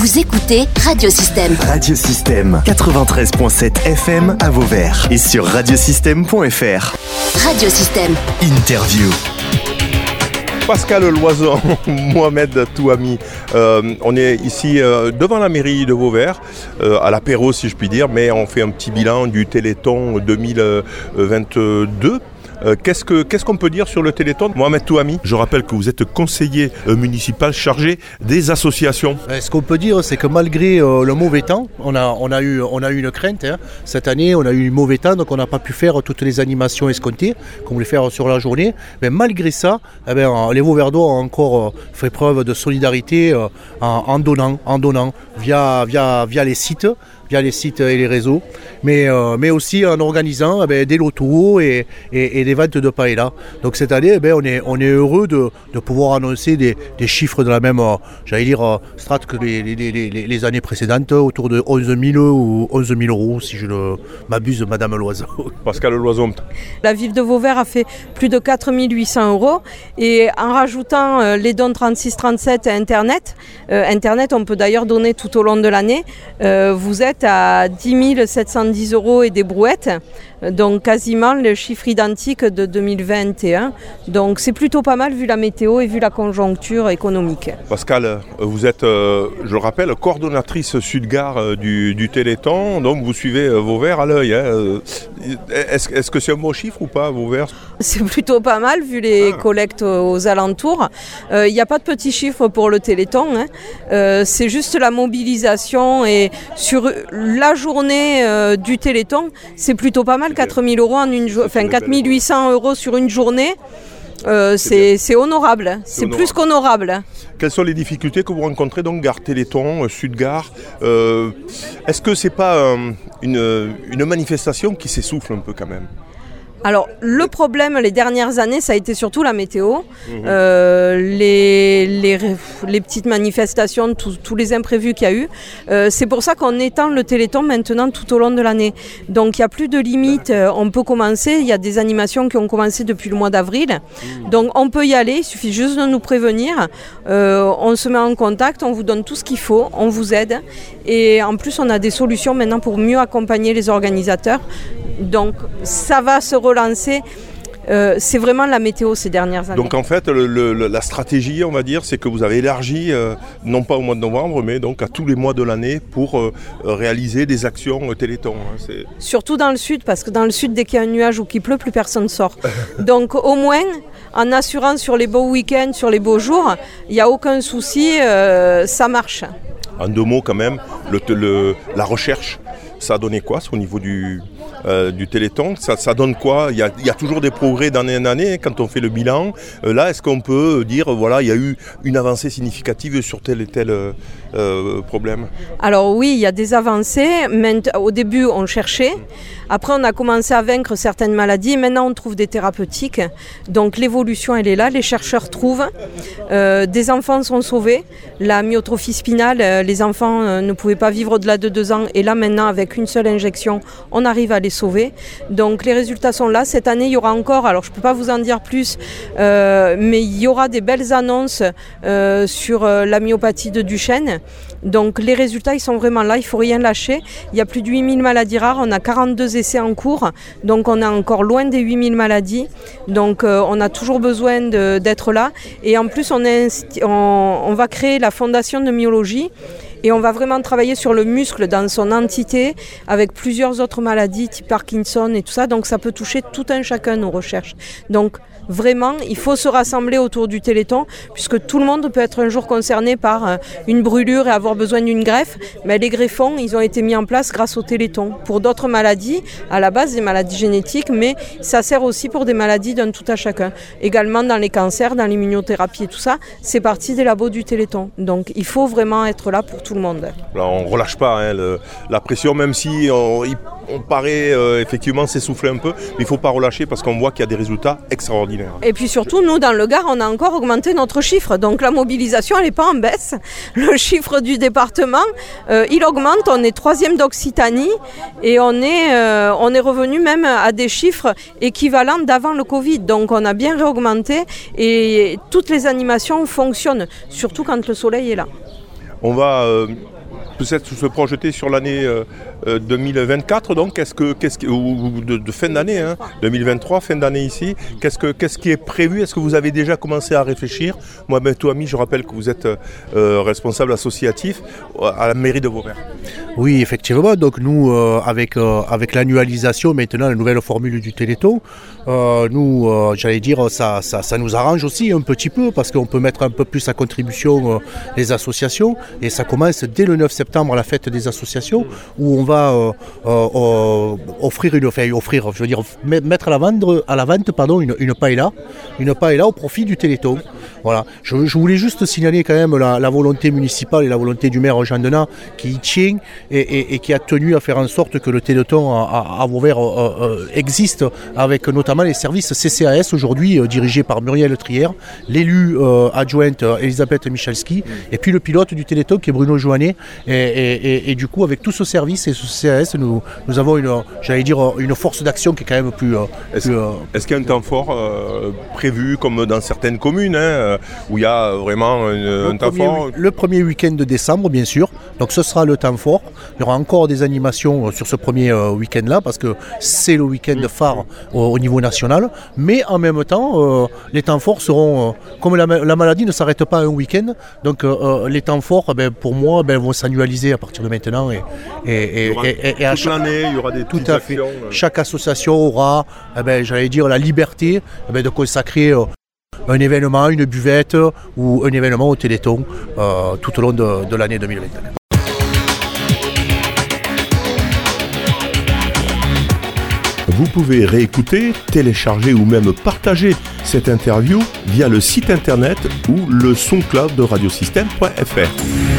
Vous écoutez Radiosystème. Radiosystème 93.7 FM à Vauvert et sur radiosystème.fr. Radiosystème. Interview. Pascal Loison, Mohamed Touami. Euh, on est ici euh, devant la mairie de Vauvert, euh, à l'apéro si je puis dire, mais on fait un petit bilan du Téléthon 2022. Euh, qu'est-ce qu'on peut dire sur le Téléthon Mohamed Touami, je rappelle que vous êtes conseiller euh, municipal chargé des associations. Ce qu'on peut dire, c'est que malgré euh, le mauvais temps, on a, eu, une crainte. hein. Cette année, on a eu mauvais temps, donc on n'a pas pu faire toutes les animations escomptées qu'on voulait faire sur la journée. Mais malgré ça, eh euh, les ont encore fait preuve de solidarité en, donnant, en donnant via les sites via les sites et les réseaux, mais, euh, mais aussi en organisant eh ben, des lotos et, et, et des ventes de paella. Donc cette année, eh ben, on, est, on est heureux de, de pouvoir annoncer des, des chiffres de la même, euh, j'allais dire, euh, strate que les, les, les, les- les années précédentes, autour de 11 000 ou 11 000 euros, si je ne m'abuse, Madame Loiseau. Pascal Loison, La ville de Vauvert a fait plus de 4 800 euros et en rajoutant euh, les dons 36-37 à Internet, euh, Internet on peut d'ailleurs donner tout au long de l'année, euh, vous êtes à 10 710 euros et des brouettes, donc quasiment le chiffre identique de 2021. Donc c'est plutôt pas mal vu la météo et vu la conjoncture économique. Pascal, euh, vous êtes, euh, je le rappelle, coordonnatrice Sud-Gare euh, du, du Téléthon, donc vous suivez euh, Vauvert à l'œil. hein. Est-ce que c'est un bon chiffre ou pas, Vauvert C'est plutôt pas mal vu les Ah. collectes aux alentours. Euh, Il n'y a pas de petits chiffres pour le Téléthon. hein. Euh, c'est juste la mobilisation et sur la journée euh, du Téléthon, c'est plutôt pas mal. 4000 euros en une journée, enfin une belle 4800 euros sur une journée. euh, c'est honorable, c'est plus qu'honorable. Quelles sont les difficultés que vous rencontrez donc Gare Téléthon, euh, Sud-Gare Euh, Est-ce que c'est pas euh, une, une manifestation qui s'essouffle un peu quand même? Alors, le problème les dernières années, ça a été surtout la météo. Euh, les, les, les petites manifestations, tous- tous les imprévus qu'il y a eu. Euh, c'est pour ça qu'on étend le Téléthon maintenant tout au long de l'année. Donc, il n'y a plus de limite. Euh, On peut commencer. Il y a des animations qui ont commencé depuis le mois d'avril. Donc, on peut y aller. Il suffit juste de nous prévenir. Euh, on se met en contact. On vous donne tout ce qu'il faut. On vous aide. Et en plus, on a des solutions maintenant pour mieux accompagner les organisateurs. Donc, ça va se relancer. Euh, c'est vraiment la météo ces dernières années. Donc en fait, le- la stratégie, on va dire, c'est que vous avez élargi, euh, non pas au mois de novembre, mais donc à tous les mois de l'année pour euh, réaliser des actions Téléthon. hein. Surtout dans le sud, parce que dans le sud, dès qu'il y a un nuage ou qu'il pleut, plus personne sort. Donc au moins, en assurant sur les beaux week-ends, sur les beaux jours, il n'y a aucun souci, ça marche. En deux mots quand même, le- la recherche, ça a donné quoi au niveau du, euh, du Téléthon ça, donne quoi? Il y, a, toujours des progrès d'année en année quand on fait le bilan. Euh, là, est-ce qu'on peut dire, voilà, il y a eu une avancée significative sur tel et tel euh, euh, problème? Alors oui, il y a des avancées. Au début, on cherchait. Après, on a commencé à vaincre certaines maladies. Maintenant, on trouve des thérapeutiques. Donc l'évolution, elle est là. Les chercheurs trouvent. Euh, des enfants sont sauvés. La myotrophie spinale, euh, les enfants euh, ne pouvaient pas vivre au-delà de deux ans. Et là, maintenant, avec une seule injection, on arrive à les sauver. Donc les résultats sont là. Cette année, il y aura encore, alors je ne peux pas vous en dire plus, mais il y aura des belles annonces sur la myopathie de Duchenne. Donc les résultats, ils sont vraiment là, il faut rien lâcher. Il y a plus de 8000 maladies rares, on a 42 essais en cours, donc on est encore loin des 8000 maladies. Donc euh, on a toujours besoin d'être là. Et en plus, on, est on- on va créer la fondation de myologie. Et on va vraiment travailler sur le muscle dans son entité avec plusieurs autres maladies type Parkinson et tout ça. Donc ça peut toucher tout un chacun nos recherches. Donc vraiment, il faut se rassembler autour du Téléthon puisque tout le monde peut être un jour concerné par euh, une brûlure et avoir besoin d'une greffe. Mais les greffons, ils ont été mis en place grâce au Téléthon. Pour d'autres maladies, à la base des maladies génétiques, mais ça sert aussi pour des maladies d'un tout à chacun. Également dans les cancers, dans l'immunothérapie et tout ça, c'est parti des labos du Téléthon. Donc il faut vraiment être là pour tout le monde. Là, on relâche pas hein, le- la pression, même si on, paraît euh, effectivement s'essouffler un peu, mais il faut pas relâcher parce qu'on voit qu'il y a des résultats extraordinaires. Et puis surtout, nous, dans le Gard, on a encore augmenté notre chiffre. Donc la mobilisation, elle n'est pas en baisse. Le chiffre du département, euh, il augmente. On est troisième d'Occitanie et on est, euh, on est revenu même à des chiffres équivalents d'avant le Covid. Donc on a bien réaugmenté et toutes les animations fonctionnent, surtout quand le soleil est là. On va euh, peut-être se projeter sur l'année euh, 2024, donc qu'est-ce que, qu'est-ce que- ou, de, fin d'année, hein, 2023, fin d'année ici. Qu'est-ce que, qu'est-ce qui est prévu? Est-ce que vous avez déjà commencé à réfléchir? Mohamed Touami, je rappelle que vous êtes euh, responsable associatif euh, à la mairie de Vauvert. Oui, effectivement. Donc nous, euh, avec, euh, avec l'annualisation, maintenant la nouvelle formule du Téléthon, euh, nous, euh, j'allais dire, ça, ça, nous arrange aussi un petit peu parce qu'on peut mettre un peu plus à contribution euh, les associations. Et ça commence dès le 9 septembre, la fête des associations, où on va euh, euh, euh, offrir une, offrir, je veux dire, met- mettre à la vente, à la vente pardon, une, une paella, une paella au profit du Téléthon. Voilà. Je, voulais juste signaler quand même la, volonté municipale et la volonté du maire Jean Denat qui y tient et, qui a tenu à faire en sorte que le Téléthon à, à- Vauvert existe avec notamment les services CCAS aujourd'hui dirigés par Muriel Trier, l'élu adjointe Elisabeth Michalski et puis le pilote du Téléthon qui est Bruno Joannet et, et- et- et du coup avec tout ce service et nous, nous avons une, j'allais dire une force d'action qui est quand même plus, euh, Est-ce euh, est-ce qu'il y a un temps fort euh, prévu comme dans certaines communes hein, où il y a vraiment un, temps premier, fort le premier week-end de décembre, bien sûr. Donc ce sera le temps fort. Il y aura encore des animations sur ce premier week-end-là parce que c'est le week-end phare au, au niveau national. Mais en même temps, les temps forts seront, comme la, ma- la maladie ne s'arrête pas un week-end, donc les temps forts, ben, pour moi, ben, vont s'annualiser à partir de maintenant. Et, et, et- Il y aura et- et- et à Toute chaque- l'année, il y aura des tout petites à fait. actions. euh. Chaque association aura, eh ben, j'allais dire, la liberté eh ben, de consacrer euh, un événement, une buvette euh, ou un événement au Téléthon euh, tout au long de, de l'année 2024. Vous pouvez réécouter, télécharger ou même partager cette interview via le site internet ou le soncloud de radiosystème.fr.